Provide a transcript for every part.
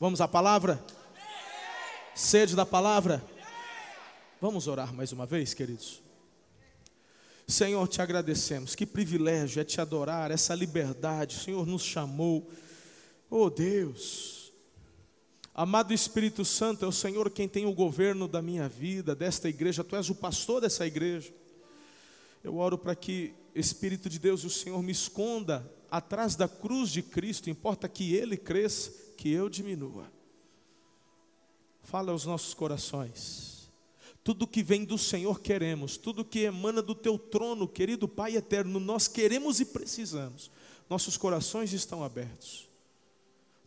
Vamos à palavra? Sede da palavra? Vamos orar mais uma vez, queridos? Senhor, te agradecemos. Que privilégio é te adorar, essa liberdade. O Senhor nos chamou. Oh Deus. Amado Espírito Santo, é o Senhor quem tem o governo da minha vida, desta igreja. Tu és o pastor dessa igreja. Eu oro para que Espírito de Deus, o Senhor me esconda atrás da cruz de Cristo, importa que Ele cresça, que eu diminua. Fala aos nossos corações. Tudo que vem do Senhor queremos, tudo que emana do teu trono, querido Pai eterno, nós queremos e precisamos. Nossos corações estão abertos.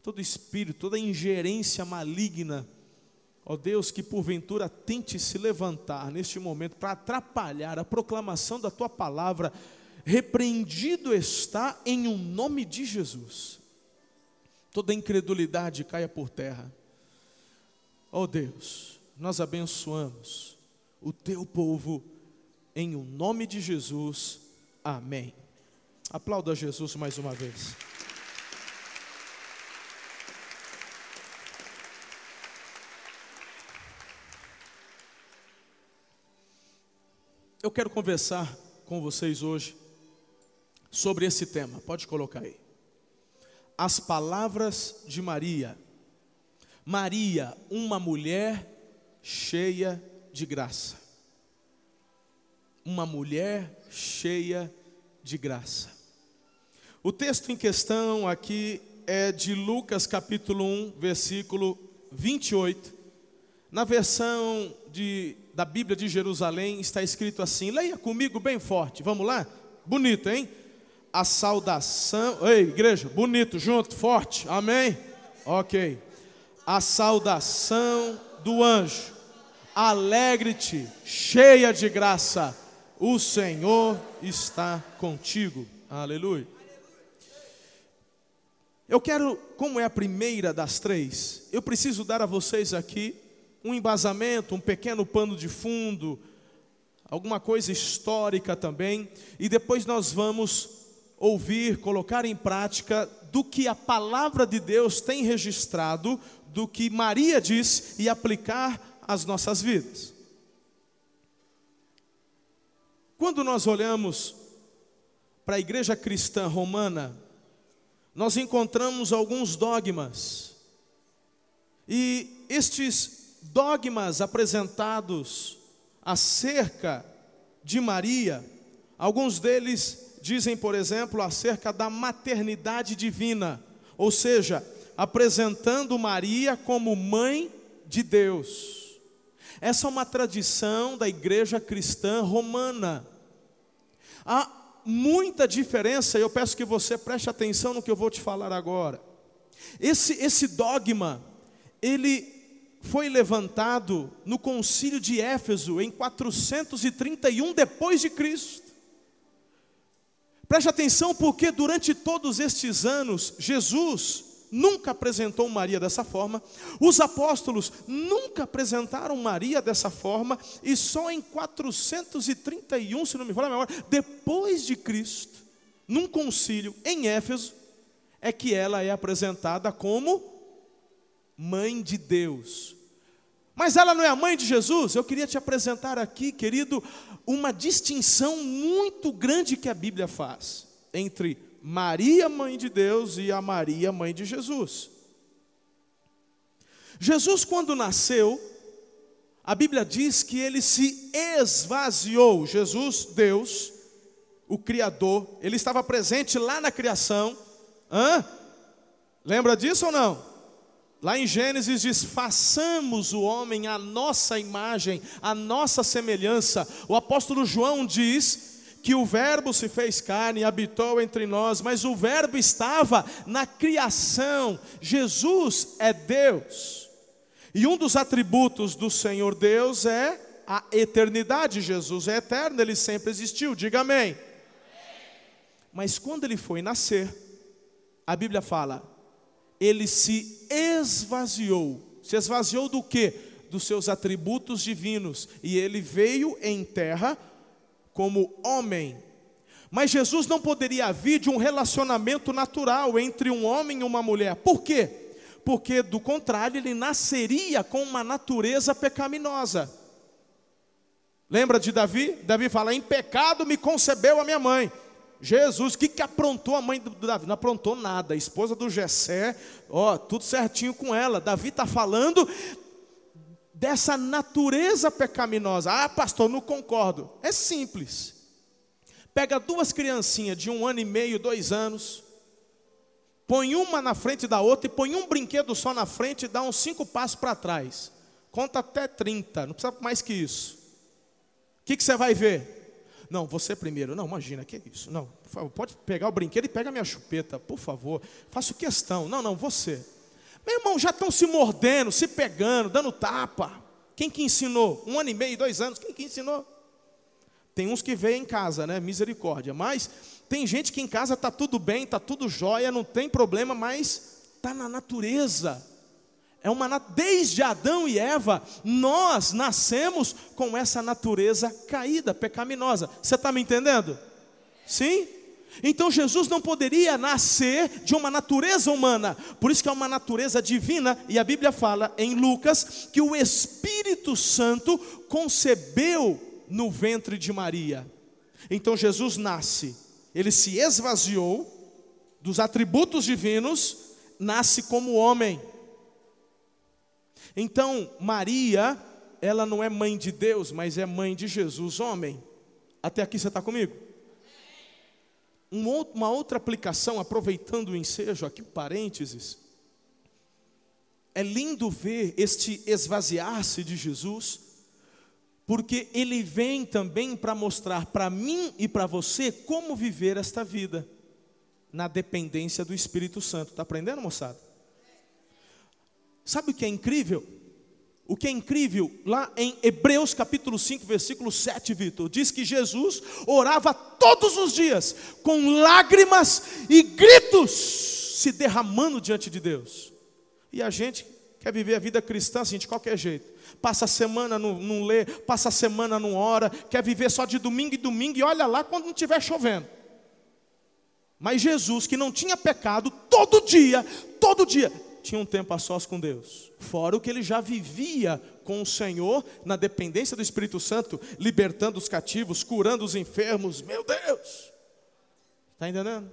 Todo espírito, toda ingerência maligna, ó Deus, que porventura tente se levantar neste momento para atrapalhar a proclamação da tua palavra, repreendido está em um nome de Jesus. Toda incredulidade caia por terra. Oh Deus, nós abençoamos o teu povo em o nome de Jesus. Amém. Aplauda Jesus mais uma vez. Eu quero conversar com vocês hoje sobre esse tema. Pode colocar aí. As palavras de Maria. Maria, uma mulher cheia de graça. Uma mulher cheia de graça. O texto em questão aqui é de Lucas capítulo 1, versículo 28. Na versão de, da Bíblia de Jerusalém está escrito assim: leia comigo bem forte, vamos lá? Bonito, hein? A saudação. Ei, igreja, bonito, junto, forte, amém? Ok. A saudação do anjo. Alegre-te, cheia de graça, o Senhor está contigo. Aleluia. Eu quero, como é a primeira das três, eu preciso dar a vocês aqui um embasamento, um pequeno pano de fundo, alguma coisa histórica também, e depois nós vamos ouvir, colocar em prática do que a palavra de Deus tem registrado, do que Maria diz e aplicar às nossas vidas. Quando nós olhamos para a igreja cristã romana, nós encontramos alguns dogmas. E estes dogmas apresentados acerca de Maria, alguns deles dizem, por exemplo, acerca da maternidade divina, ou seja, apresentando Maria como mãe de Deus. Essa é uma tradição da igreja cristã romana. Há muita diferença, e eu peço que você preste atenção no que eu vou te falar agora. Esse, esse dogma, ele foi levantado no concílio de Éfeso em 431 depois de Cristo. Preste atenção, porque durante todos estes anos, Jesus nunca apresentou Maria dessa forma, os apóstolos nunca apresentaram Maria dessa forma, e só em 431, se não me falha a memória, depois de Cristo, num concílio em Éfeso, é que ela é apresentada como mãe de Deus. Mas ela não é a mãe de Jesus? Eu queria te apresentar aqui, querido, uma distinção muito grande que a Bíblia faz entre Maria, mãe de Deus, e a Maria, mãe de Jesus. Jesus, quando nasceu, a Bíblia diz que ele se esvaziou. Jesus, Deus, o Criador, ele estava presente lá na criação. Hã? Lembra disso ou não? Lá em Gênesis diz: façamos o homem à nossa imagem, à nossa semelhança. O apóstolo João diz que o Verbo se fez carne e habitou entre nós, mas o Verbo estava na criação. Jesus é Deus. E um dos atributos do Senhor Deus é a eternidade. Jesus é eterno, ele sempre existiu. Diga amém. Mas quando ele foi nascer, a Bíblia fala: ele se esvaziou. Se esvaziou do que? Dos seus atributos divinos. E ele veio em terra como homem. Mas Jesus não poderia vir de um relacionamento natural entre um homem e uma mulher. Por quê? porque do contrário ele nasceria com uma natureza pecaminosa. Lembra de Davi? Davi fala: Em pecado me concebeu a minha mãe. Jesus, o que, que aprontou a mãe do Davi? Não aprontou nada. A esposa do Jessé, ó, tudo certinho com ela. Davi está falando dessa natureza pecaminosa. Ah, pastor, não concordo. É simples. Pega duas criancinhas de um ano e meio, dois anos, põe uma na frente da outra e põe um brinquedo só na frente e dá uns cinco passos para trás. Conta até 30, não precisa mais que isso. O que, que você vai ver? Não, você primeiro. Não, imagina, que isso? Não, por favor, pode pegar o brinquedo e pega a minha chupeta, por favor. Faço questão. Não, não, você. Meu irmão, já estão se mordendo, se pegando, dando tapa. Quem que ensinou? Um ano e meio, dois anos, quem que ensinou? Tem uns que veem em casa, né? Misericórdia. Mas tem gente que em casa está tudo bem, está tudo jóia, não tem problema, mas está na natureza. É uma desde Adão e Eva, nós nascemos com essa natureza caída, pecaminosa. Você está me entendendo? Sim? Então Jesus não poderia nascer de uma natureza humana, por isso que é uma natureza divina, e a Bíblia fala em Lucas que o Espírito Santo concebeu no ventre de Maria. Então Jesus nasce, ele se esvaziou dos atributos divinos, nasce como homem. Então, Maria, ela não é mãe de Deus, mas é mãe de Jesus, homem. Até aqui você está comigo? Uma outra aplicação, aproveitando o ensejo, aqui parênteses. É lindo ver este esvaziar-se de Jesus, porque ele vem também para mostrar para mim e para você como viver esta vida, na dependência do Espírito Santo. Está aprendendo, moçada? Sabe o que é incrível? O que é incrível, lá em Hebreus capítulo 5, versículo 7, Vitor, diz que Jesus orava todos os dias, com lágrimas e gritos, se derramando diante de Deus. E a gente quer viver a vida cristã assim, de qualquer jeito. Passa a semana, não, lê, passa a semana, não ora, quer viver só de domingo e domingo, e olha lá quando não estiver chovendo. Mas Jesus, que não tinha pecado, todo dia, todo dia, tinha um tempo a sós com Deus, fora o que ele já vivia com o Senhor, na dependência do Espírito Santo, libertando os cativos, curando os enfermos. Meu Deus! Está entendendo?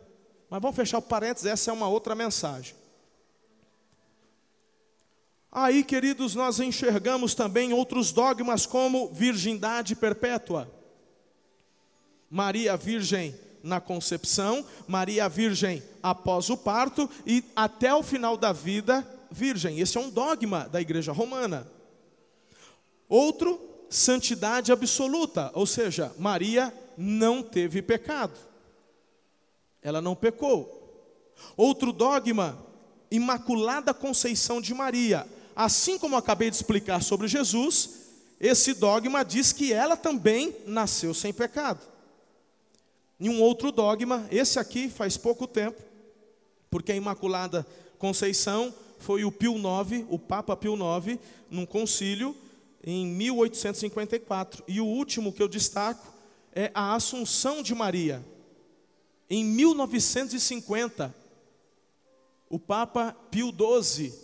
Mas vamos fechar o parênteses, essa é uma outra mensagem. Aí, queridos, nós enxergamos também outros dogmas como virgindade perpétua. Maria Virgem na concepção, Maria Virgem após o parto e até o final da vida virgem. Esse é um dogma da igreja romana. Outro, santidade absoluta, ou seja, Maria não teve pecado. Ela não pecou. Outro dogma, imaculada conceição de Maria. Assim como acabei de explicar sobre Jesus, esse dogma diz que ela também nasceu sem pecado. E um outro dogma, esse aqui faz pouco tempo, porque a Imaculada Conceição foi o Pio IX, o Papa Pio IX, num concílio em 1854. E o último que eu destaco é a Assunção de Maria. Em 1950, o Papa Pio XII,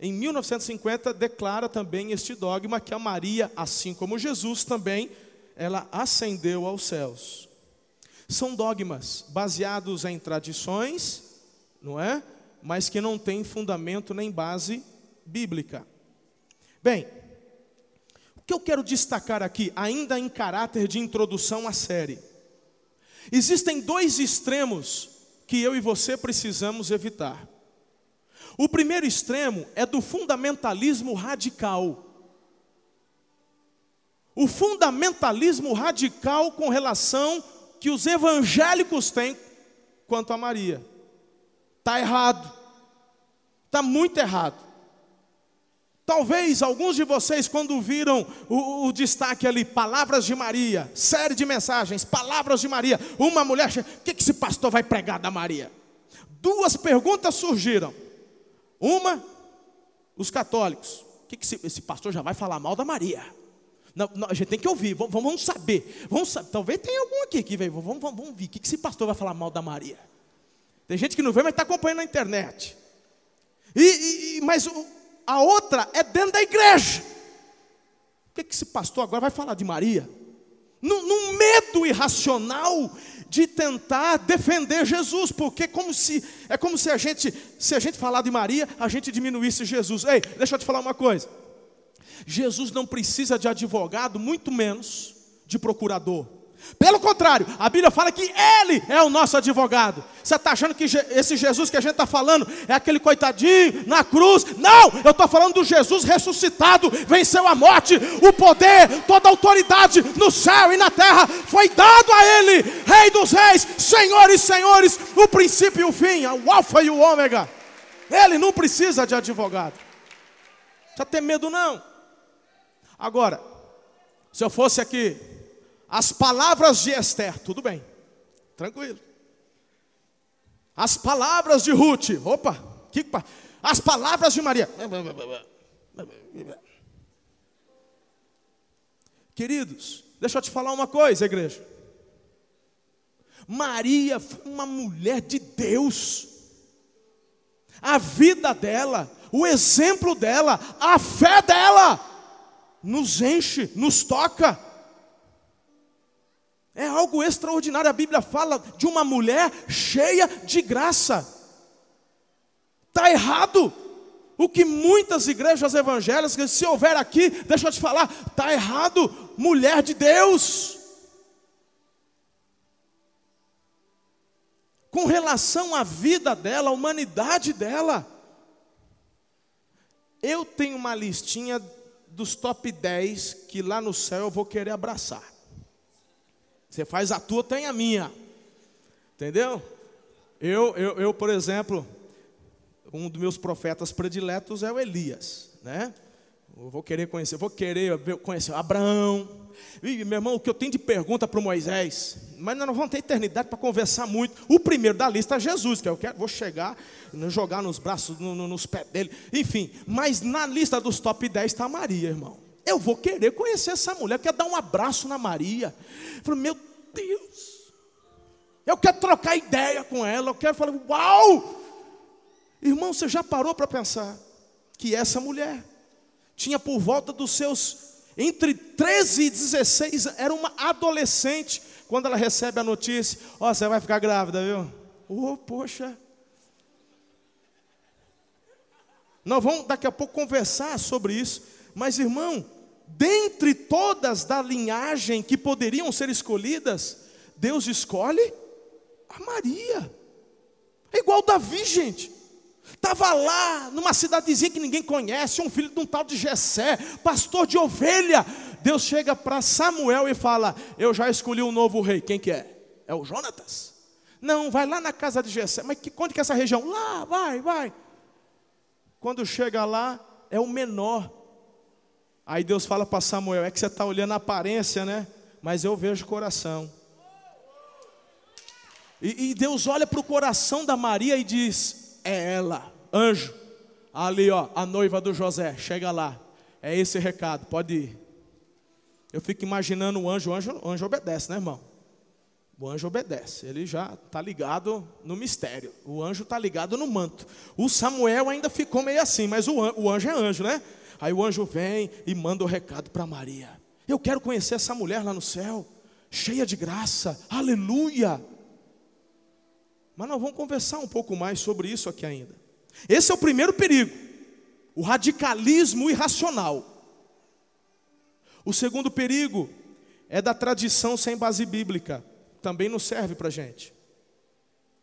em 1950, declara também este dogma que a Maria, assim como Jesus também, ela ascendeu aos céus são dogmas baseados em tradições, não é? Mas que não têm fundamento nem base bíblica. Bem, o que eu quero destacar aqui, ainda em caráter de introdução à série, existem dois extremos que eu e você precisamos evitar. O primeiro extremo é do fundamentalismo radical. O fundamentalismo radical com relação que os evangélicos têm quanto a Maria. Está errado. Está muito errado. Talvez alguns de vocês, quando viram o, o, destaque ali, Palavras de Maria, série de mensagens, Palavras de Maria, uma mulher, o que, que esse pastor vai pregar da Maria? Duas perguntas surgiram. Uma, os católicos, o que, que esse, esse pastor já vai falar mal da Maria? Não, não, a gente tem que ouvir, vamos, vamos saber. Vamos, talvez tenha algum aqui que veio. Vamos, vamos, vamos ouvir. O que esse pastor vai falar mal da Maria? Tem gente que não vê, mas está acompanhando na internet. E, e mas a outra é dentro da igreja. O que, que esse pastor agora vai falar de Maria? Num, num medo irracional de tentar defender Jesus, porque como se é como se a gente, se a gente falar de Maria, a gente diminuísse Jesus. Ei, deixa eu te falar uma coisa. Jesus não precisa de advogado, muito menos de procurador. Pelo contrário, a Bíblia fala que Ele é o nosso advogado. Você está achando que esse Jesus que a gente está falando é aquele coitadinho na cruz? Não, eu estou falando do Jesus ressuscitado, venceu a morte, o poder, toda a autoridade no céu e na terra foi dado a Ele, Rei dos Reis, Senhores, Senhores, o princípio e o fim, o Alfa e o Ômega. Ele não precisa de advogado. Não precisa ter medo, não. Agora, se eu fosse aqui as palavras de Esther, tudo bem, tranquilo. As palavras de Ruth, opa, que, as palavras de Maria. Queridos, deixa eu te falar uma coisa, igreja. Maria foi uma mulher de Deus. A vida dela, o exemplo dela, a fé dela, nos enche, nos toca. É algo extraordinário. A Bíblia fala de uma mulher cheia de graça. Está errado. O que muitas igrejas evangélicas, se houver aqui, deixa eu te falar, está errado. Mulher de Deus. Com relação à vida dela, à humanidade dela. Eu tenho uma listinha dos top 10 que lá no céu eu vou querer abraçar. Você faz a tua, tem a minha. Entendeu? Eu, eu, eu, por exemplo, um dos meus profetas prediletos é o Elias, né? Eu vou querer conhecer, vou querer conhecer Abraão. E, meu irmão, o que eu tenho de pergunta para o Moisés, mas nós não vamos ter eternidade para conversar muito. O primeiro da lista é Jesus, que eu quero, vou chegar, jogar nos braços, no, no, nos pés dele, enfim. Mas na lista dos top 10 está Maria, irmão. Eu vou querer conhecer essa mulher, eu quero dar um abraço na Maria. Eu falei, meu Deus, eu quero trocar ideia com ela, eu quero falar, uau! Irmão, você já parou para pensar que essa mulher tinha por volta dos seus entre 13 e 16, era uma adolescente, quando ela recebe a notícia: Ó, oh, você vai ficar grávida, viu? Oh, poxa. Nós vamos daqui a pouco conversar sobre isso. Mas, irmão, dentre todas da linhagem que poderiam ser escolhidas, Deus escolhe a Maria. É igual Davi, gente. Estava lá, numa cidadezinha que ninguém conhece, um filho de um tal de Jessé, pastor de ovelha. Deus chega para Samuel e fala: Eu já escolhi um novo rei. Quem que é? É o Jonatas. Não, vai lá na casa de Jessé. Mas que, onde que é essa região? Lá, vai, vai. Quando chega lá, é o menor. Aí Deus fala para Samuel: é que você está olhando a aparência, né? Mas eu vejo o coração. E, e Deus olha para o coração da Maria e diz: é ela, anjo. Ali, ó, a noiva do José, chega lá. É esse recado, pode ir. Eu fico imaginando o anjo, o anjo, o anjo obedece, né, irmão? O anjo obedece, ele já está ligado no mistério. O anjo está ligado no manto. O Samuel ainda ficou meio assim, mas o anjo, o anjo é anjo, né? Aí o anjo vem e manda o recado para Maria. Eu quero conhecer essa mulher lá no céu, cheia de graça, aleluia. Mas nós vamos conversar um pouco mais sobre isso aqui ainda. Esse é o primeiro perigo, o radicalismo irracional. O segundo perigo é da tradição sem base bíblica, também não serve para gente.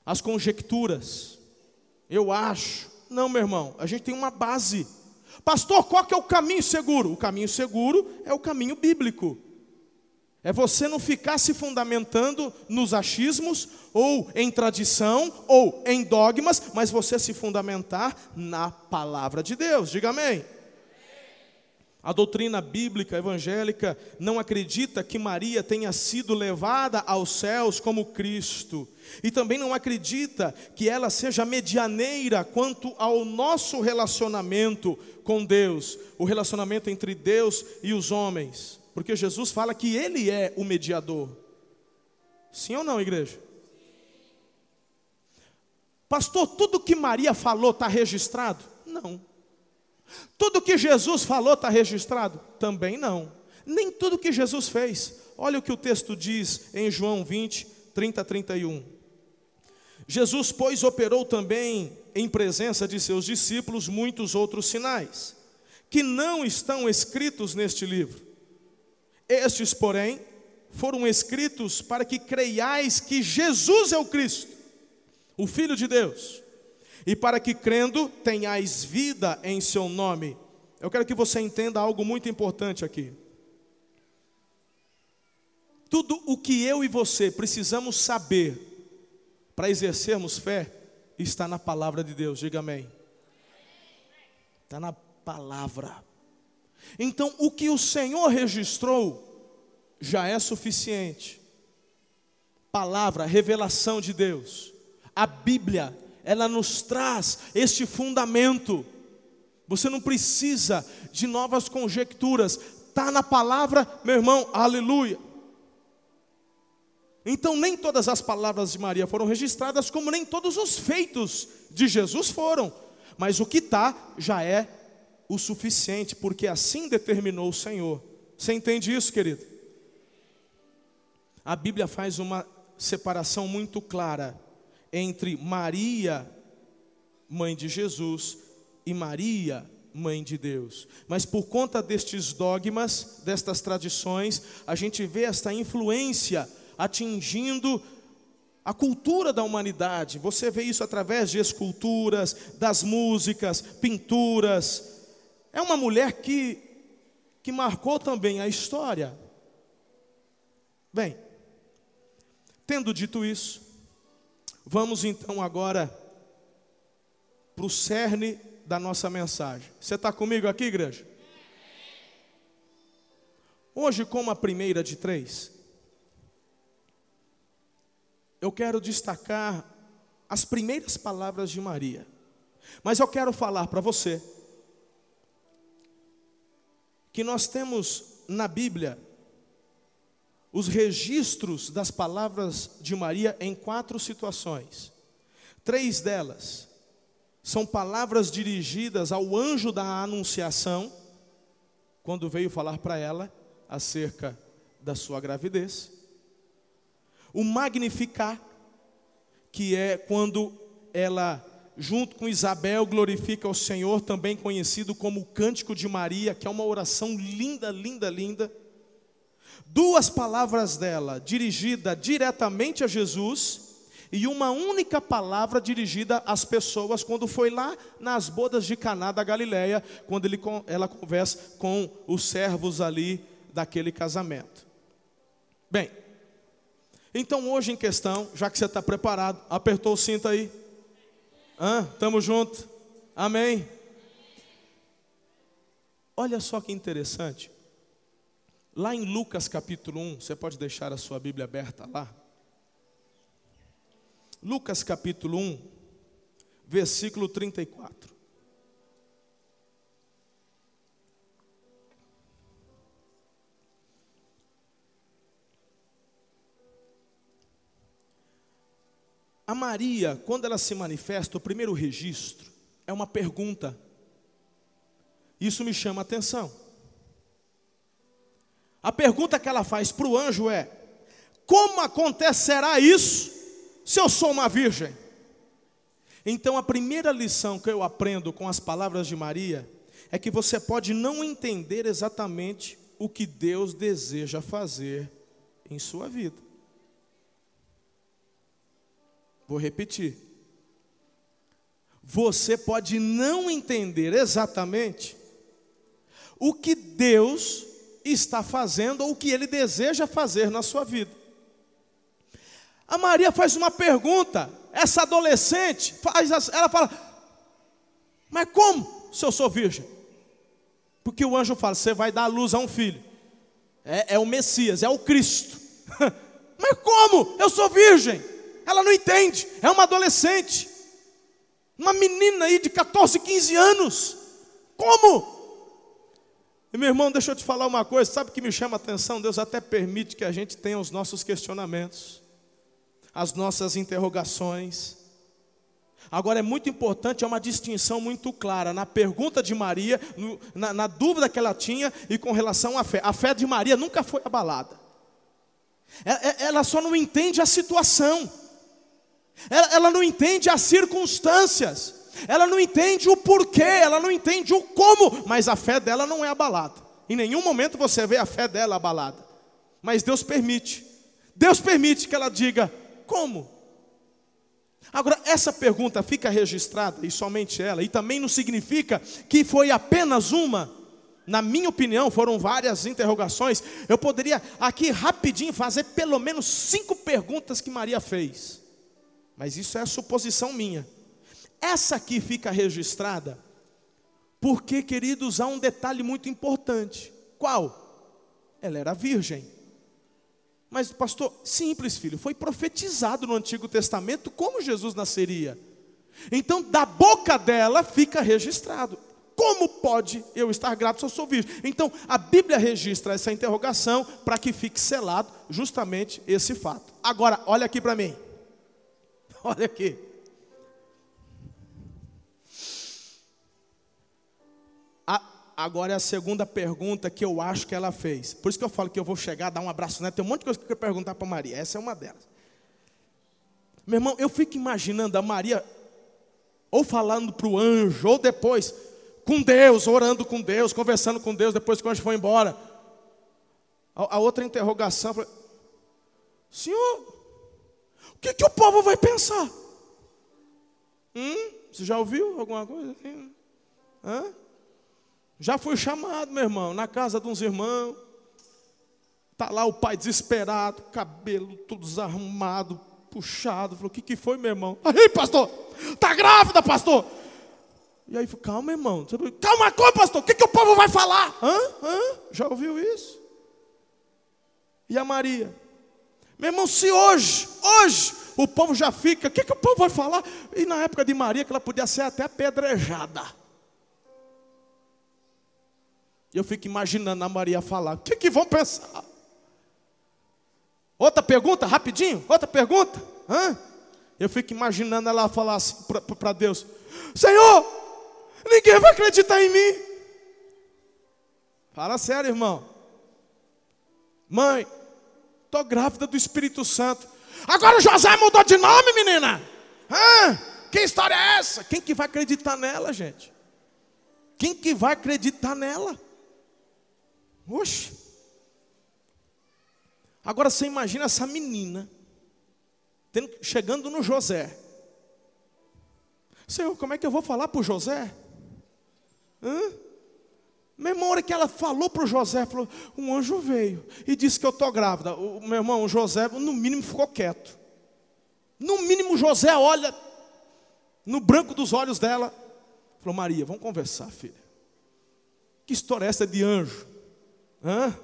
As conjecturas, eu acho, não, meu irmão, a gente tem uma base. Pastor, qual que é o caminho seguro? O caminho seguro é o caminho bíblico. É você não ficar se fundamentando nos achismos, ou em tradição, ou em dogmas, mas você se fundamentar na palavra de Deus. Diga amém. A doutrina bíblica evangélica não acredita que Maria tenha sido levada aos céus como Cristo. E também não acredita que ela seja medianeira quanto ao nosso relacionamento com Deus, o relacionamento entre Deus e os homens. Porque Jesus fala que Ele é o mediador. Sim ou não, igreja? Pastor, tudo que Maria falou está registrado? Não. Tudo que Jesus falou está registrado? Também não. Nem tudo que Jesus fez. Olha o que o texto diz em João 20, 30 a 31. Jesus, pois, operou também em presença de seus discípulos muitos outros sinais, que não estão escritos neste livro. Estes, porém, foram escritos para que creiais que Jesus é o Cristo, o Filho de Deus, e para que crendo tenhais vida em seu nome. Eu quero que você entenda algo muito importante aqui. Tudo o que eu e você precisamos saber para exercermos fé está na palavra de Deus, diga amém. Está na palavra. Então, o que o Senhor registrou já é suficiente. Palavra, revelação de Deus. A Bíblia, ela nos traz este fundamento. Você não precisa de novas conjecturas. Está na palavra, meu irmão, aleluia. Então, nem todas as palavras de Maria foram registradas, como nem todos os feitos de Jesus foram. Mas o que está já é o suficiente, porque assim determinou o Senhor. Você entende isso, querido? A Bíblia faz uma separação muito clara entre Maria, mãe de Jesus, e Maria, mãe de Deus. Mas por conta destes dogmas, destas tradições, a gente vê esta influência atingindo a cultura da humanidade. Você vê isso através de esculturas, das músicas, pinturas. É uma mulher que, que marcou também a história. Bem, tendo dito isso, vamos então agora para o cerne da nossa mensagem. Você está comigo aqui, igreja? Hoje, como a primeira de três, eu quero destacar as primeiras palavras de Maria. Mas eu quero falar para você que nós temos na Bíblia os registros das palavras de Maria em quatro situações. Três delas são palavras dirigidas ao anjo da Anunciação, quando veio falar para ela acerca da sua gravidez o magnificar, que é quando ela, junto com Isabel, glorifica o Senhor, também conhecido como o Cântico de Maria, que é uma oração linda, linda, linda. Duas palavras dela dirigida diretamente a Jesus e uma única palavra dirigida às pessoas quando foi lá nas bodas de Caná da Galileia, quando ele, ela conversa com os servos ali daquele casamento. Bem, então, hoje em questão, já que você está preparado, apertou o cinto aí. Hã? Tamo junto. Amém. Olha só que interessante. Lá em Lucas capítulo 1, você pode deixar a sua Bíblia aberta lá. Lucas capítulo 1, versículo 34. A Maria, quando ela se manifesta, o primeiro registro é uma pergunta. Isso me chama a atenção. A pergunta que ela faz para o anjo é: Como acontecerá isso se eu sou uma virgem? Então, a primeira lição que eu aprendo com as palavras de Maria é que você pode não entender exatamente o que Deus deseja fazer em sua vida. Vou repetir. Você pode não entender exatamente o que Deus está fazendo ou o que Ele deseja fazer na sua vida. A Maria faz uma pergunta, essa adolescente faz, ela fala: Mas como se eu sou virgem? Porque o anjo fala: Você vai dar luz a um filho, é, é o Messias, é o Cristo. Mas como? Eu sou virgem. Ela não entende, é uma adolescente, uma menina aí de 14, 15 anos. Como? E meu irmão, deixa eu te falar uma coisa, sabe o que me chama a atenção? Deus até permite que a gente tenha os nossos questionamentos, as nossas interrogações, Agora é muito importante, é uma distinção muito clara na pergunta de Maria, no, na, na dúvida que ela tinha e com relação à fé. A fé de Maria nunca foi abalada. É, é, ela só não entende a situação, ela, ela não entende as circunstâncias, ela não entende o porquê, ela não entende o como, mas a fé dela não é abalada. Em nenhum momento você vê a fé dela abalada. Mas Deus permite. Deus permite que ela diga: como? Agora, essa pergunta fica registrada, e somente ela, e também não significa que foi apenas uma. Na minha opinião, foram várias interrogações. Eu poderia aqui rapidinho fazer pelo menos cinco perguntas que Maria fez. Mas isso é suposição minha. Essa aqui fica registrada porque, queridos, há um detalhe muito importante. Qual? Ela era virgem. Mas, pastor, simples, filho, foi profetizado no Antigo Testamento como Jesus nasceria. Então, da boca dela fica registrado. Como pode eu estar grato se eu sou virgem? Então, a Bíblia registra essa interrogação para que fique selado justamente esse fato. Agora, olha aqui para mim. Olha aqui. agora é a segunda pergunta que eu acho que ela fez. Por isso que eu falo que eu vou chegar, dar um abraço nela. Tem um monte de coisa que eu quero perguntar para Maria. Essa é uma delas. Meu irmão, eu fico imaginando a Maria ou falando para o anjo, ou depois com Deus, orando com Deus, conversando com Deus, depois que o anjo foi embora. A, a outra interrogação foi: Senhor, o que, que o povo vai pensar? Hum? Você já ouviu alguma coisa assim? Hã? Já fui chamado, meu irmão, na casa de uns irmãos. Está lá o pai desesperado, cabelo tudo desarrumado, puxado. Falou: O que, que foi, meu irmão? Aí, pastor, está grávida, pastor. E aí, calma, irmão. Calma, como, pastor? O que, que o povo vai falar? Hã? Hã? Já ouviu isso? E a Maria? Meu irmão, se hoje, hoje, o povo já fica, o que, que o povo vai falar? E na época de Maria, que ela podia ser até apedrejada. Eu fico imaginando a Maria falar: o que, que vão pensar? Outra pergunta, rapidinho, outra pergunta. Hã? Eu fico imaginando ela falar assim para Deus: Senhor, ninguém vai acreditar em mim. Fala sério, irmão. Mãe, estou grávida do Espírito Santo. Agora o José mudou de nome, menina. Hã? Que história é essa? Quem que vai acreditar nela, gente? Quem que vai acreditar nela? Oxe. Agora você imagina essa menina tendo, chegando no José. Senhor, como é que eu vou falar para o José? Hã? Memória que ela falou para o José, falou, um anjo veio e disse que eu estou grávida. O meu irmão, o José, no mínimo, ficou quieto. No mínimo, José olha no branco dos olhos dela. Falou, Maria, vamos conversar, filha. Que história é essa de anjo? Hã?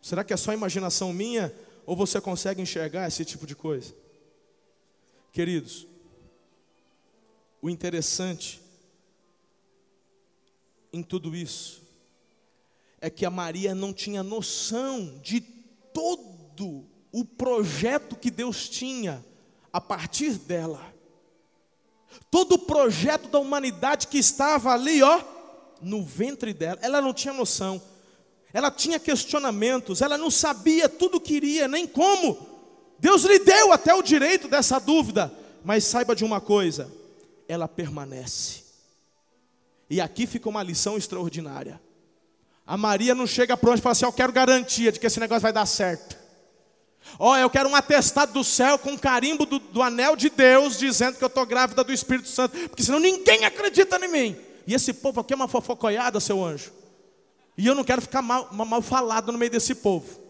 Será que é só imaginação minha ou você consegue enxergar esse tipo de coisa? Queridos, o interessante em tudo isso é que a Maria não tinha noção de todo o projeto que Deus tinha a partir dela todo o projeto da humanidade que estava ali, ó, no ventre dela. Ela não tinha noção. Ela tinha questionamentos, ela não sabia tudo que iria, nem como. Deus lhe deu até o direito dessa dúvida, mas saiba de uma coisa, ela permanece. E aqui fica uma lição extraordinária. A Maria não chega pronto e fala assim: Eu quero garantia de que esse negócio vai dar certo. Ó, oh, eu quero um atestado do céu com carimbo do, do anel de Deus, dizendo que eu estou grávida do Espírito Santo, porque senão ninguém acredita em mim. E esse povo aqui é uma fofocoiada, seu anjo. E eu não quero ficar mal, mal falado no meio desse povo.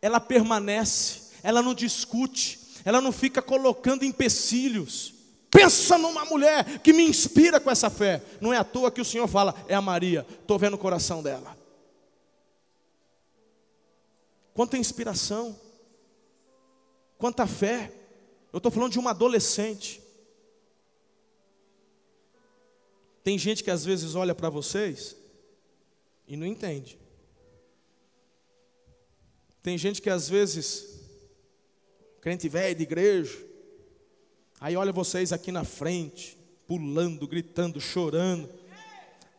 Ela permanece, ela não discute, ela não fica colocando empecilhos. Pensa numa mulher que me inspira com essa fé. Não é à toa que o Senhor fala, é a Maria. Estou vendo o coração dela. Quanta inspiração, quanta fé. Eu estou falando de uma adolescente. Tem gente que às vezes olha para vocês e não entende. Tem gente que às vezes, crente velho de igreja, aí olha vocês aqui na frente, pulando, gritando, chorando.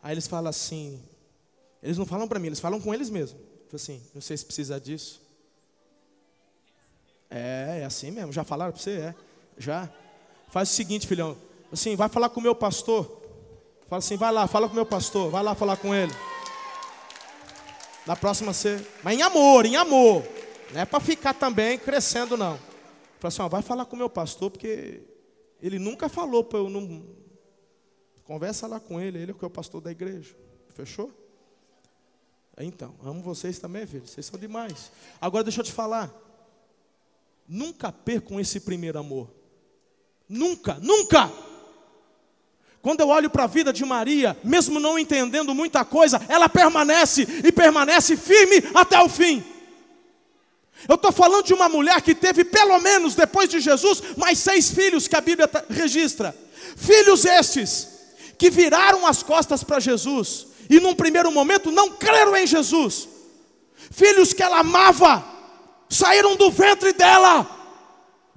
Aí eles falam assim, eles não falam para mim, eles falam com eles mesmos. Assim, não sei se precisa disso. É, é assim mesmo. Já falaram para você? É. Já. Faz o seguinte, filhão. Assim, vai falar com o meu pastor. Fala assim, vai lá, fala com o meu pastor. Vai lá falar com ele. Na próxima você. Mas em amor, em amor. Não é para ficar também crescendo, não. Fala assim, ó, vai falar com o meu pastor, porque ele nunca falou para eu não. Conversa lá com ele, ele é o que é o pastor da igreja. Fechou? Então, amo vocês também, filho. Vocês são demais. Agora deixa eu te falar. Nunca percam esse primeiro amor. Nunca, nunca. Quando eu olho para a vida de Maria, mesmo não entendendo muita coisa, ela permanece e permanece firme até o fim. Eu estou falando de uma mulher que teve, pelo menos depois de Jesus, mais seis filhos que a Bíblia registra. Filhos estes que viraram as costas para Jesus e, num primeiro momento, não creram em Jesus. Filhos que ela amava, saíram do ventre dela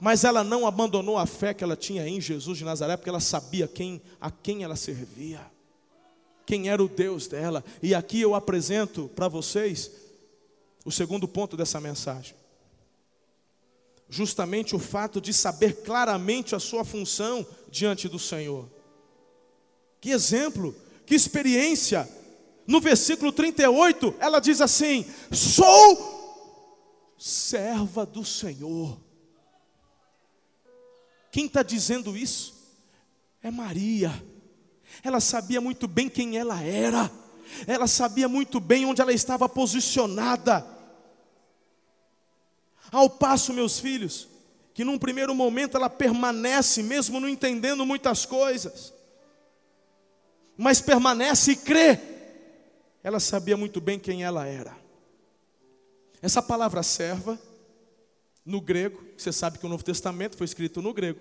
mas ela não abandonou a fé que ela tinha em Jesus de Nazaré, porque ela sabia quem, a quem ela servia, quem era o Deus dela. E aqui eu apresento para vocês o segundo ponto dessa mensagem. Justamente o fato de saber claramente a sua função diante do Senhor. Que exemplo, que experiência. No versículo 38, ela diz assim: Sou serva do Senhor. Quem está dizendo isso? É Maria. Ela sabia muito bem quem ela era, ela sabia muito bem onde ela estava posicionada. Ao passo, meus filhos, que num primeiro momento ela permanece, mesmo não entendendo muitas coisas, mas permanece e crê, ela sabia muito bem quem ela era. Essa palavra serva, no grego, você sabe que o Novo Testamento foi escrito no grego.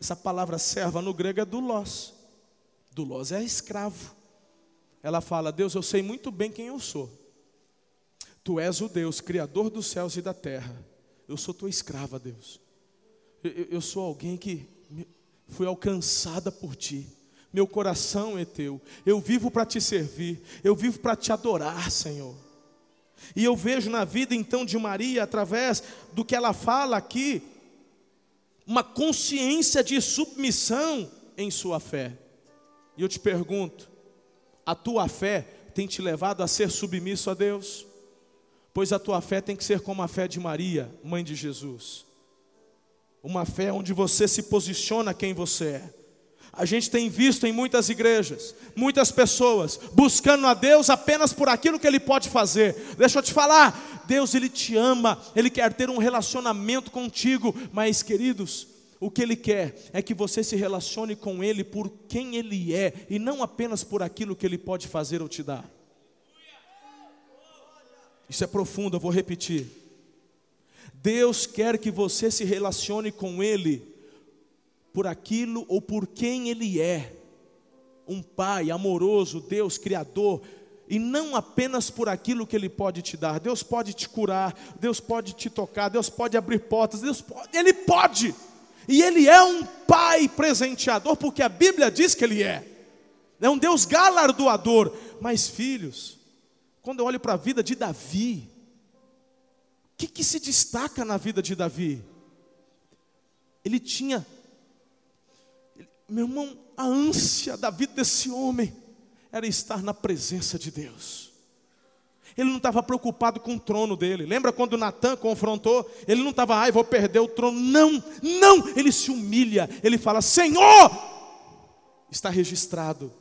Essa palavra serva no grego é doulos. Doulos é escravo. Ela fala: Deus, eu sei muito bem quem eu sou. Tu és o Deus, Criador dos céus e da terra. Eu sou tua escrava, Deus. Eu, eu sou alguém que fui alcançada por ti. Meu coração é teu. Eu vivo para te servir. Eu vivo para te adorar, Senhor. E eu vejo na vida então de Maria, através do que ela fala aqui, uma consciência de submissão em sua fé. E eu te pergunto: a tua fé tem te levado a ser submisso a Deus? Pois a tua fé tem que ser como a fé de Maria, mãe de Jesus. Uma fé onde você se posiciona quem você é. A gente tem visto em muitas igrejas, muitas pessoas buscando a Deus apenas por aquilo que Ele pode fazer. Deixa eu te falar, Deus Ele te ama, Ele quer ter um relacionamento contigo, mas queridos, o que Ele quer é que você se relacione com Ele por quem Ele é e não apenas por aquilo que Ele pode fazer ou te dar. Isso é profundo, eu vou repetir. Deus quer que você se relacione com Ele por aquilo ou por quem Ele é. Um Pai amoroso, Deus Criador, e não apenas por aquilo que Ele pode te dar. Deus pode te curar, Deus pode te tocar, Deus pode abrir portas, Deus pode, Ele pode. E Ele é um Pai presenteador, porque a Bíblia diz que Ele é. É um Deus galardoador. Mas, filhos, quando eu olho para a vida de Davi, o que, que se destaca na vida de Davi? Ele tinha meu irmão, a ânsia da vida desse homem era estar na presença de Deus. Ele não estava preocupado com o trono dele. Lembra quando Natan confrontou? Ele não estava, ai, vou perder o trono. Não, não. Ele se humilha. Ele fala: Senhor, está registrado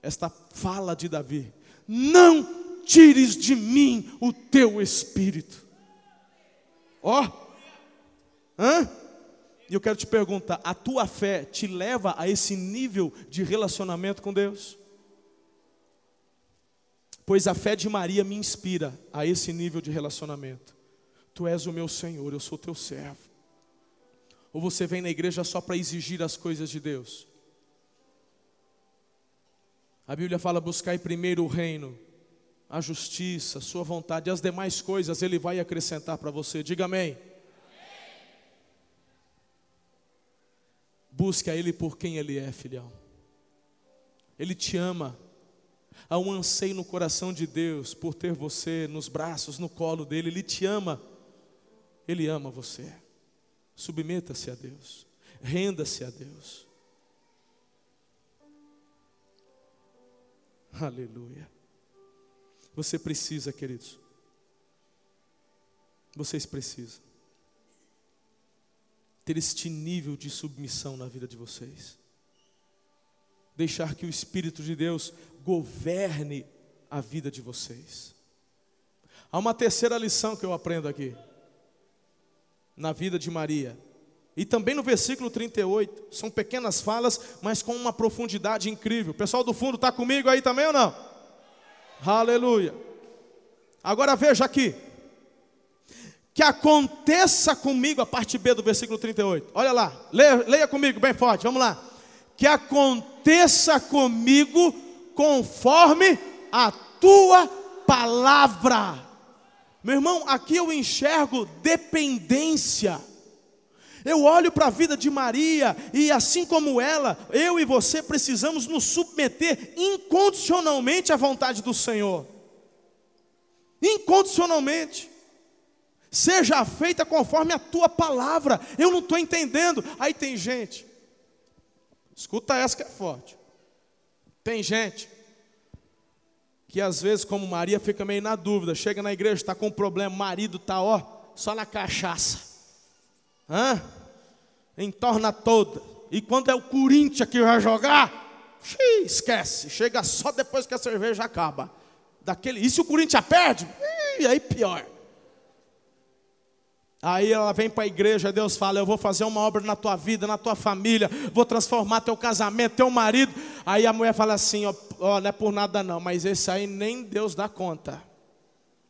esta fala de Davi: Não tires de mim o teu espírito. Ó, oh. hã? E eu quero te perguntar: a tua fé te leva a esse nível de relacionamento com Deus? Pois a fé de Maria me inspira a esse nível de relacionamento. Tu és o meu Senhor, eu sou teu servo. Ou você vem na igreja só para exigir as coisas de Deus? A Bíblia fala: buscar primeiro o reino a justiça, a sua vontade e as demais coisas Ele vai acrescentar para você. Diga amém. Busque a Ele por quem Ele é, filhão. Ele te ama. Há um anseio no coração de Deus por ter você nos braços, no colo dele. Ele te ama. Ele ama você. Submeta-se a Deus. Renda-se a Deus. Aleluia. Você precisa, queridos. Vocês precisam ter este nível de submissão na vida de vocês. Deixar que o Espírito de Deus governe a vida de vocês. Há uma terceira lição que eu aprendo aqui, na vida de Maria. E também no versículo 38, são pequenas falas, mas com uma profundidade incrível. O pessoal do fundo está comigo aí também ou não? Aleluia. Agora veja aqui. Que aconteça comigo, a parte B do versículo 38. Olha lá, leia, leia comigo bem forte, vamos lá. Que aconteça comigo conforme a tua palavra. Meu irmão, aqui eu enxergo dependência. Eu olho para a vida de Maria e, assim como ela, eu e você precisamos nos submeter incondicionalmente à vontade do Senhor. Incondicionalmente. Seja feita conforme a tua palavra. Eu não estou entendendo. Aí tem gente, escuta essa que é forte. Tem gente que às vezes, como Maria, fica meio na dúvida. Chega na igreja, está com um problema, marido está, ó, só na cachaça. Hã? Entorna toda. E quando é o Corinthians que vai jogar, xiii, esquece. Chega só depois que a cerveja acaba. Daquele, e se o Corinthians perde? Ih, aí pior. Aí ela vem para a igreja, Deus fala: Eu vou fazer uma obra na tua vida, na tua família, vou transformar teu casamento, teu marido. Aí a mulher fala assim: Ó, ó não é por nada não, mas esse aí nem Deus dá conta.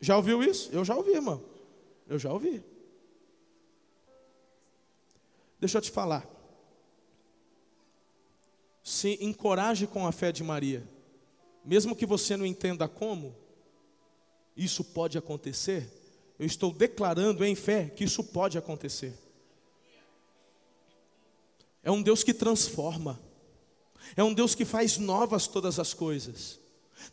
Já ouviu isso? Eu já ouvi, irmão. Eu já ouvi. Deixa eu te falar. Se encoraje com a fé de Maria, mesmo que você não entenda como, isso pode acontecer. Eu estou declarando em fé que isso pode acontecer. É um Deus que transforma, é um Deus que faz novas todas as coisas.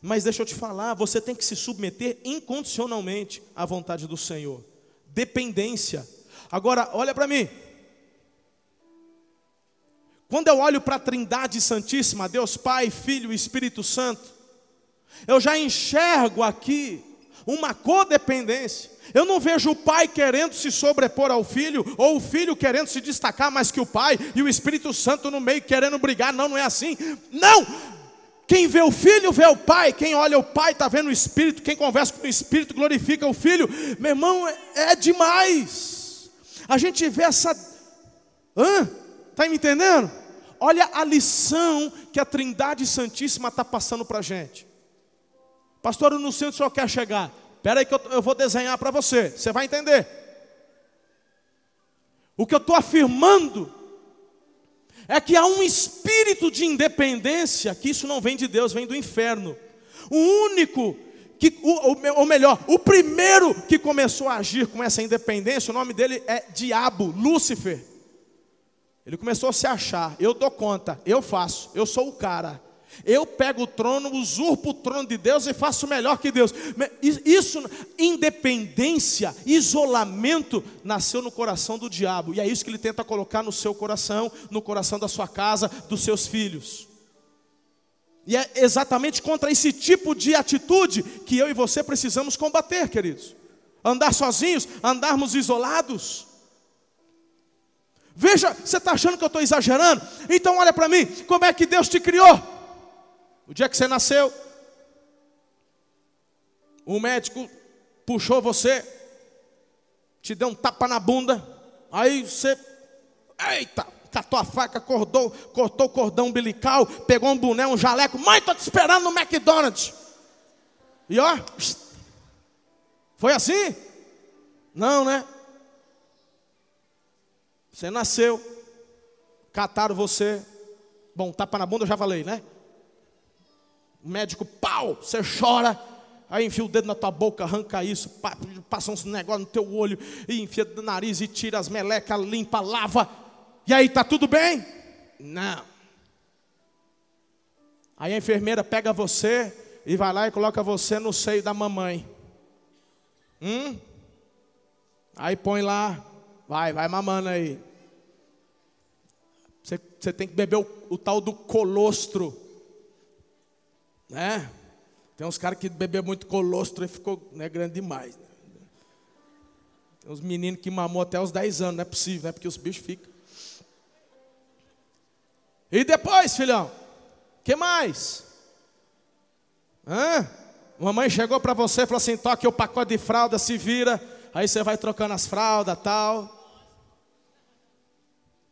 Mas deixa eu te falar, você tem que se submeter incondicionalmente à vontade do Senhor. Dependência. Agora, olha para mim. Quando eu olho para a Trindade Santíssima, Deus Pai, Filho e Espírito Santo, eu já enxergo aqui uma codependência. Eu não vejo o pai querendo se sobrepor ao filho, ou o filho querendo se destacar mais que o pai, e o Espírito Santo no meio querendo brigar. Não, não é assim. Não! Quem vê o filho vê o pai, quem olha o pai está vendo o Espírito, quem conversa com o Espírito glorifica o filho. Meu irmão, é, é demais. A gente vê essa. Hã? Está me entendendo? Olha a lição que a Trindade Santíssima está passando para a gente. Pastor, eu não sei onde o senhor quer chegar. Espera aí que eu, eu vou desenhar para você. Você vai entender. O que eu estou afirmando é que há um espírito de independência, que isso não vem de Deus, vem do inferno. O único que, ou melhor, o primeiro que começou a agir com essa independência, o nome dele é Diabo, Lúcifer. Ele começou a se achar, eu dou conta, eu faço, eu sou o cara. Eu pego o trono, usurpo o trono de Deus e faço melhor que Deus. Isso, independência, isolamento, nasceu no coração do diabo. E é isso que ele tenta colocar no seu coração, no coração da sua casa, dos seus filhos. E é exatamente contra esse tipo de atitude que eu e você precisamos combater, queridos. Andar sozinhos, andarmos isolados. Veja, você está achando que eu estou exagerando? Então olha para mim, como é que Deus te criou? O dia que você nasceu, o médico puxou você, te deu um tapa na bunda, aí você, eita, catou a faca, cortou, o cordão umbilical, pegou um boné, um jaleco, mãe, estou te esperando no McDonald's. E ó, foi assim? Não, né? Você nasceu, cataram você. Bom, tapa na bunda eu já falei, né? O médico, pau, você chora. Aí enfia o dedo na tua boca, arranca isso, passa uns negócios no teu olho, e enfia no nariz e tira as melecas, limpa, lava. E aí, tá tudo bem? Não. Aí a enfermeira pega você e vai lá e coloca você no seio da mamãe. Hum? Aí põe lá, vai, vai mamando aí. Você, você tem que beber o, o tal do colostro. Né? Tem uns caras que bebeu muito colostro e ficou né, grande demais. Né? Tem uns meninos que mamou até os 10 anos, não é possível, né? Porque os bichos ficam. E depois, filhão? que mais? Hã? Mamãe chegou para você e falou assim: toque o pacote de fralda, se vira. Aí você vai trocando as fraldas tal.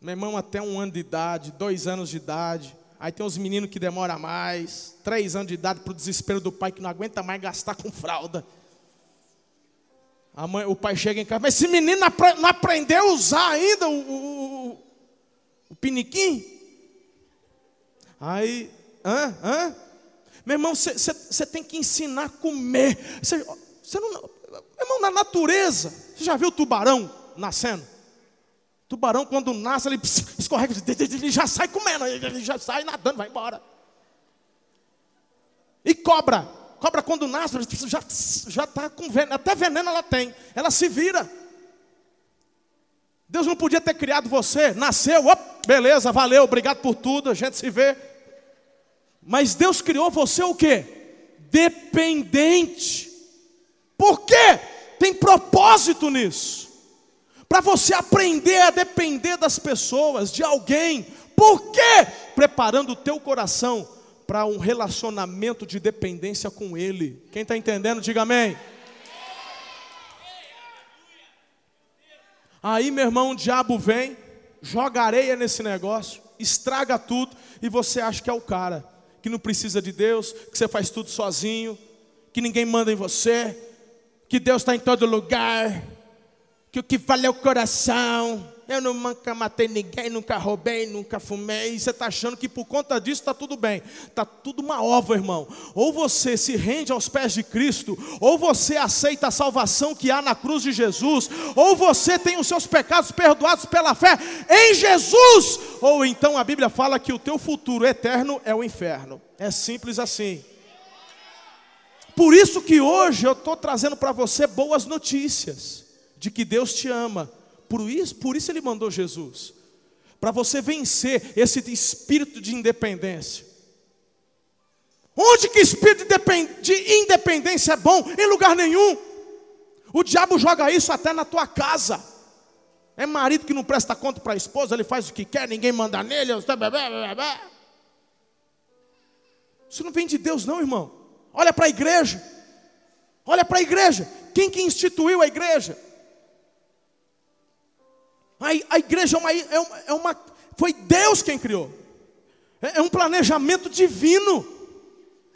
Meu irmão, até um ano de idade, dois anos de idade. Aí tem os meninos que demoram mais, três anos de idade, para o desespero do pai que não aguenta mais gastar com fralda. Mãe, o pai chega em casa, mas esse menino não aprendeu a usar ainda o, o, o, o piniquim? Aí, hã, hã? Meu irmão, você tem que ensinar a comer. Você não, meu irmão, na natureza, você já viu tubarão nascendo? Tubarão, quando nasce, ele escorrega, ele já sai comendo, ele já sai nadando, vai embora. E cobra, cobra quando nasce, já está com veneno, até veneno ela tem, ela se vira. Deus não podia ter criado você, nasceu, op, beleza, valeu, obrigado por tudo, a gente se vê. Mas Deus criou você o quê? Dependente. Por quê? Tem propósito nisso para você aprender a depender das pessoas, de alguém. Por quê? Preparando o teu coração para um relacionamento de dependência com Ele. Quem está entendendo, diga amém. Aí, meu irmão, o diabo vem, joga areia nesse negócio, estraga tudo, e você acha que é o cara, que não precisa de Deus, que você faz tudo sozinho, que ninguém manda em você, que Deus está em todo lugar, que o que vale é o coração. Eu nunca matei ninguém, nunca roubei, nunca fumei. E você está achando que por conta disso está tudo bem. Está tudo uma ova, irmão. Ou você se rende aos pés de Cristo, ou você aceita a salvação que há na cruz de Jesus, ou você tem os seus pecados perdoados pela fé em Jesus. Ou então a Bíblia fala que o teu futuro eterno é o inferno. É simples assim. Por isso que hoje eu estou trazendo para você boas notícias de que Deus te ama. Por isso, por isso ele mandou Jesus. Para você vencer esse espírito de independência. Onde que espírito de independência é bom? Em lugar nenhum. O diabo joga isso até na tua casa. É marido que não presta conta para a esposa, ele faz o que quer, ninguém manda nele. Isso não vem de Deus, não, irmão. Olha para a igreja. Olha para a igreja. Quem que instituiu a igreja? A, a igreja é uma, é, uma, é uma, Foi Deus quem criou. É, é um planejamento divino.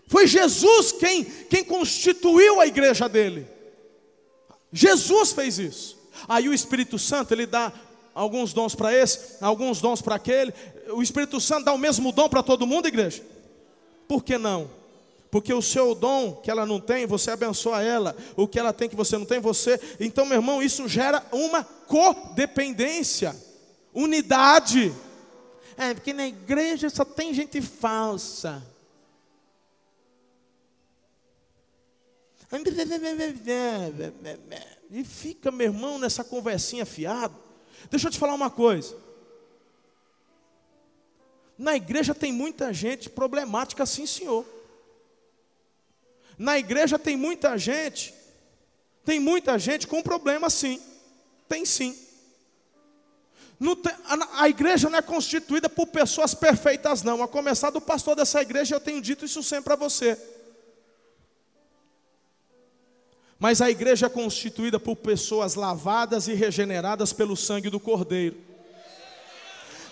Foi Jesus quem, quem constituiu a igreja dele. Jesus fez isso. Aí o Espírito Santo, ele dá alguns dons para esse, alguns dons para aquele. O Espírito Santo dá o mesmo dom para todo mundo, igreja? Por que não? Porque o seu dom que ela não tem, você abençoa ela. O que ela tem que você não tem, você. Então, meu irmão, isso gera uma codependência, unidade. É, porque na igreja só tem gente falsa. E fica, meu irmão, nessa conversinha fiado. Deixa eu te falar uma coisa. Na igreja tem muita gente problemática, sim, senhor. Na igreja tem muita gente, tem muita gente com problema sim, tem sim. Tem, a, a, igreja não é constituída por pessoas perfeitas, não. A começar do pastor dessa igreja, eu tenho dito isso sempre para você. Mas a igreja é constituída por pessoas lavadas e regeneradas pelo sangue do Cordeiro.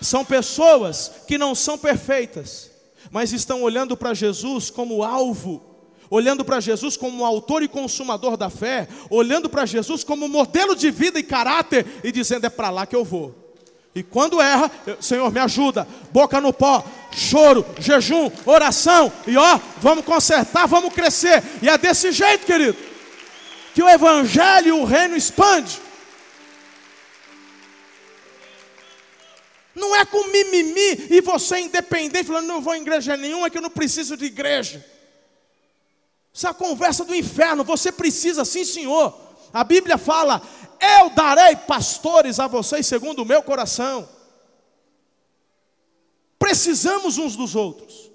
São pessoas que não são perfeitas, mas estão olhando para Jesus como alvo olhando para Jesus como autor e consumador da fé, olhando para Jesus como modelo de vida e caráter e dizendo: é para lá que eu vou. E quando erra, Senhor, me ajuda, boca no pó, choro, jejum, oração, e ó, vamos consertar, vamos crescer. E é desse jeito, querido, que o Evangelho e o reino expande. Não é com mimimi e você independente, falando, não vou em igreja nenhuma, que eu não preciso de igreja. Isso é a conversa do inferno, você precisa, sim, senhor. A Bíblia fala: Eu darei pastores a vocês segundo o meu coração. Precisamos uns dos outros.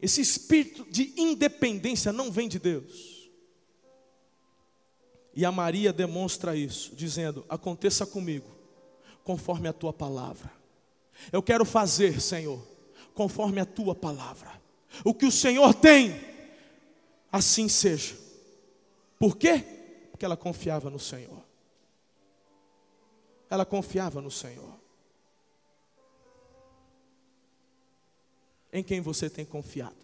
Esse espírito de independência não vem de Deus. E a Maria demonstra isso, dizendo: Aconteça comigo conforme a tua palavra. Eu quero fazer, Senhor, conforme a tua palavra. O que o Senhor tem, assim seja. Por quê? Porque ela confiava no Senhor. Ela confiava no Senhor. Em quem você tem confiado?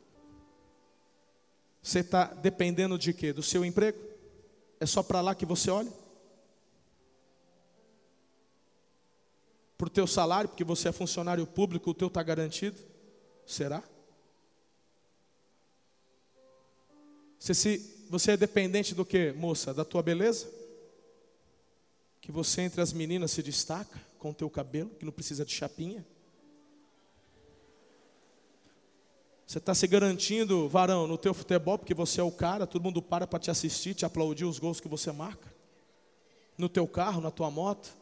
Você está dependendo de quê? Do seu emprego? É só para lá que você olha? para o teu salário, porque você é funcionário público, o teu está garantido? Será? Você, se, você é dependente do que, moça? Da tua beleza? Que você entre as meninas se destaca com o teu cabelo, que não precisa de chapinha? Você está se garantindo, varão, no teu futebol, porque você é o cara, todo mundo para para te assistir, te aplaudir os gols que você marca? No teu carro, na tua moto?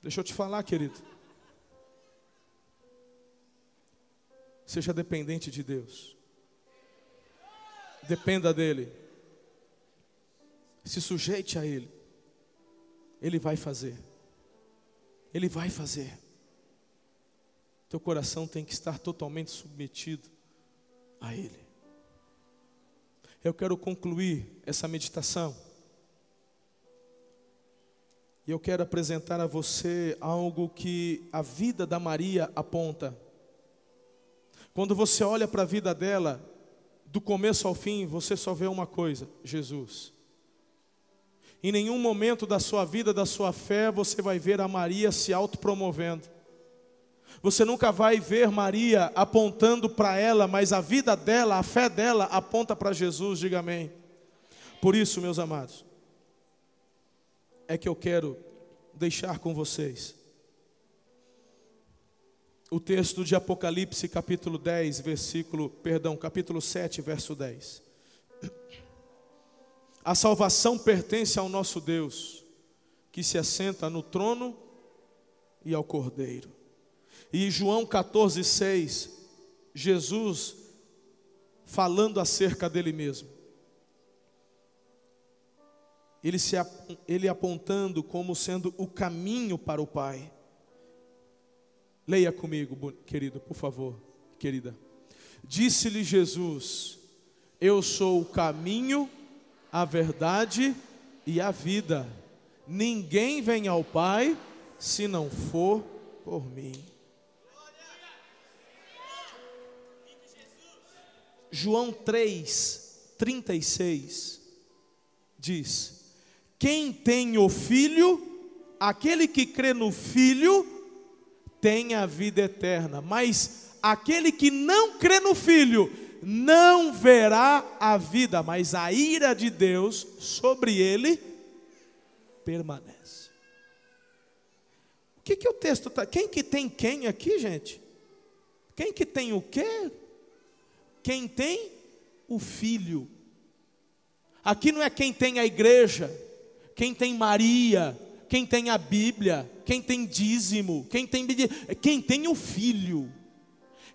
Deixa eu te falar, querido. Seja dependente de Deus. Dependa dEle. Se sujeite a Ele. Ele vai fazer. Ele vai fazer. Teu coração tem que estar totalmente submetido a Ele. Eu quero concluir essa meditação e eu quero apresentar a você algo que a vida da Maria aponta. Quando você olha para a vida dela, do começo ao fim, você só vê uma coisa: Jesus. Em nenhum momento da sua vida, da sua fé, você vai ver a Maria se autopromovendo. Você nunca vai ver Maria apontando para ela, mas a vida dela, a fé dela aponta para Jesus, diga amém. Por isso, meus amados, é que eu quero deixar com vocês. O texto de Apocalipse, capítulo 10, versículo, perdão, capítulo 7, verso 10. A salvação pertence ao nosso Deus, que se assenta no trono e ao Cordeiro. E João 14, 6, Jesus falando acerca dele mesmo ele, se, ele apontando como sendo o caminho para o Pai. Leia comigo, querido, por favor, querida. Disse-lhe Jesus: Eu sou o caminho, a verdade e a vida. Ninguém vem ao Pai se não for por mim. João 3, 36 diz: quem tem o filho, aquele que crê no filho, tem a vida eterna. Mas aquele que não crê no filho, não verá a vida, mas a ira de Deus sobre ele permanece. O que, que o texto está? Quem que tem quem aqui, gente? Quem que tem o quê? Quem tem o filho. Aqui não é quem tem a igreja quem tem Maria, quem tem a Bíblia, quem tem dízimo, quem tem quem tem o filho.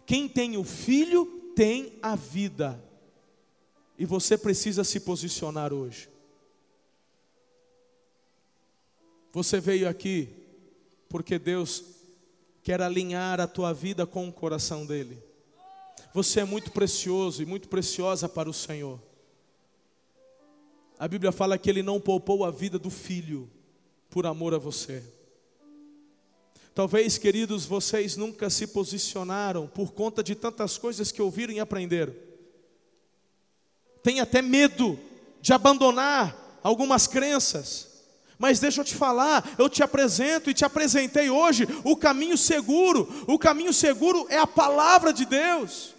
Quem tem o filho tem a vida. E você precisa se posicionar hoje. Você veio aqui porque Deus quer alinhar a tua vida com o coração dele. Você é muito precioso e muito preciosa para o Senhor. A Bíblia fala que ele não poupou a vida do filho por amor a você. Talvez, queridos, vocês nunca se posicionaram por conta de tantas coisas que ouviram e aprenderam. Tem até medo de abandonar algumas crenças, Mas deixa eu te falar, eu te apresento e te apresentei hoje o caminho seguro. O caminho seguro é a palavra de Deus.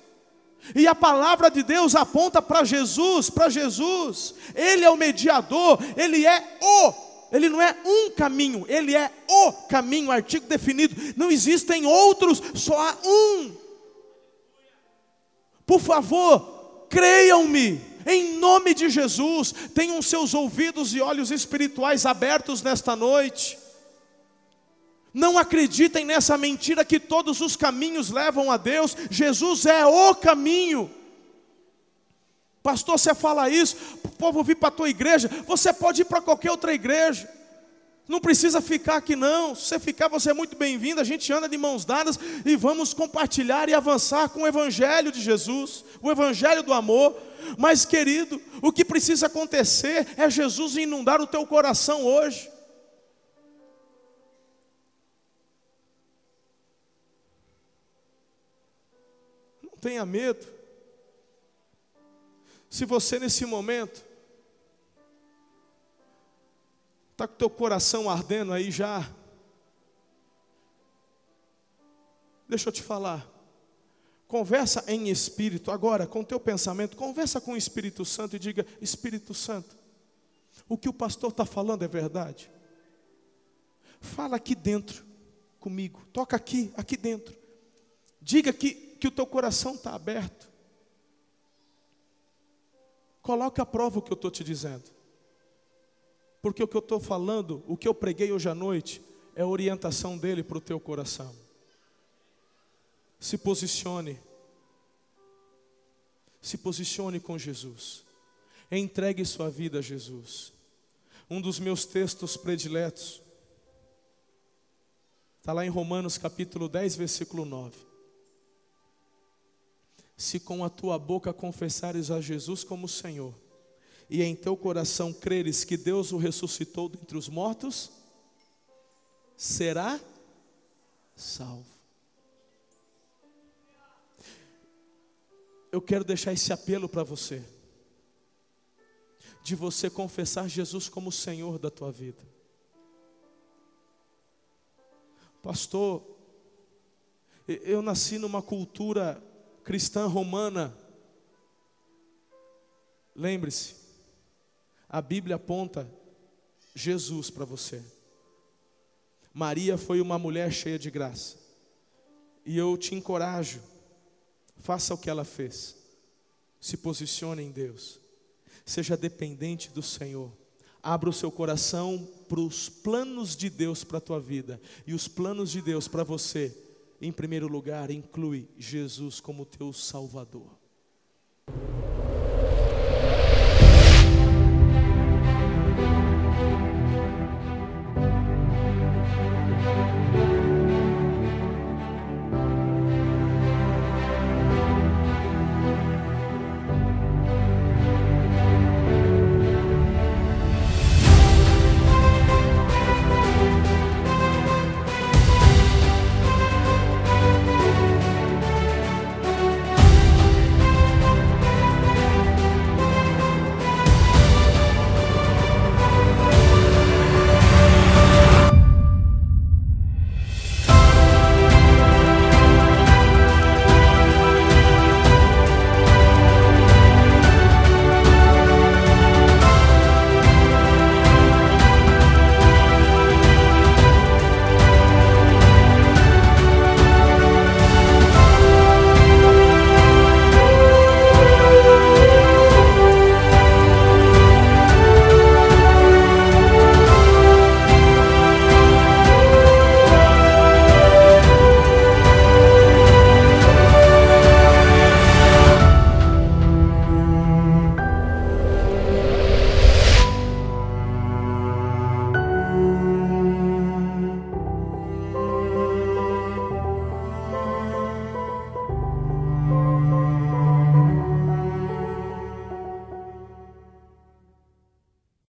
E a palavra de Deus aponta para Jesus, para Jesus. Ele é o mediador, ele é o ele não é um caminho, ele é o caminho, artigo definido. Não existem outros, só há um. Por favor, creiam-me, em nome de Jesus, tenham seus ouvidos e olhos espirituais abertos nesta noite. Não acreditem nessa mentira que todos os caminhos levam a Deus, Jesus é o caminho. Pastor, você fala isso, o povo vir para a tua igreja, você pode ir para qualquer outra igreja. Não precisa ficar aqui não. Se você ficar, você é muito bem-vindo. A gente anda de mãos dadas e vamos compartilhar e avançar com o evangelho de Jesus, o evangelho do amor. Mas, querido, o que precisa acontecer é Jesus inundar o teu coração hoje. Não tenha medo. Se você nesse momento está com teu coração ardendo aí já, deixa eu te falar. Conversa em espírito agora com teu pensamento, conversa com o Espírito Santo e diga: Espírito Santo, o que o pastor está falando é verdade. Fala aqui dentro comigo, toca aqui, aqui dentro. Diga que, que o teu coração está aberto. Coloque à prova o que eu estou te dizendo. Porque o que eu estou falando, o que eu preguei hoje à noite, é a orientação dele para o teu coração. Se posicione. Se posicione com Jesus. Entregue sua vida a Jesus. Um dos meus textos prediletos está lá em Romanos capítulo 10, versículo 9 se com a tua boca confessares a Jesus como Senhor, e em teu coração creres que Deus o ressuscitou dentre os mortos, será salvo. Eu quero deixar esse apelo para você, de você confessar Jesus como Senhor da tua vida. Pastor, eu nasci numa cultura cristã romana. Lembre-se, a Bíblia aponta Jesus para você. Maria foi uma mulher cheia de graça. E eu te encorajo, faça o que ela fez. Se posicione em Deus. Seja dependente do Senhor. Abra o seu coração para os planos de Deus para a tua vida. E os planos de Deus para você em primeiro lugar, inclui Jesus como teu Salvador.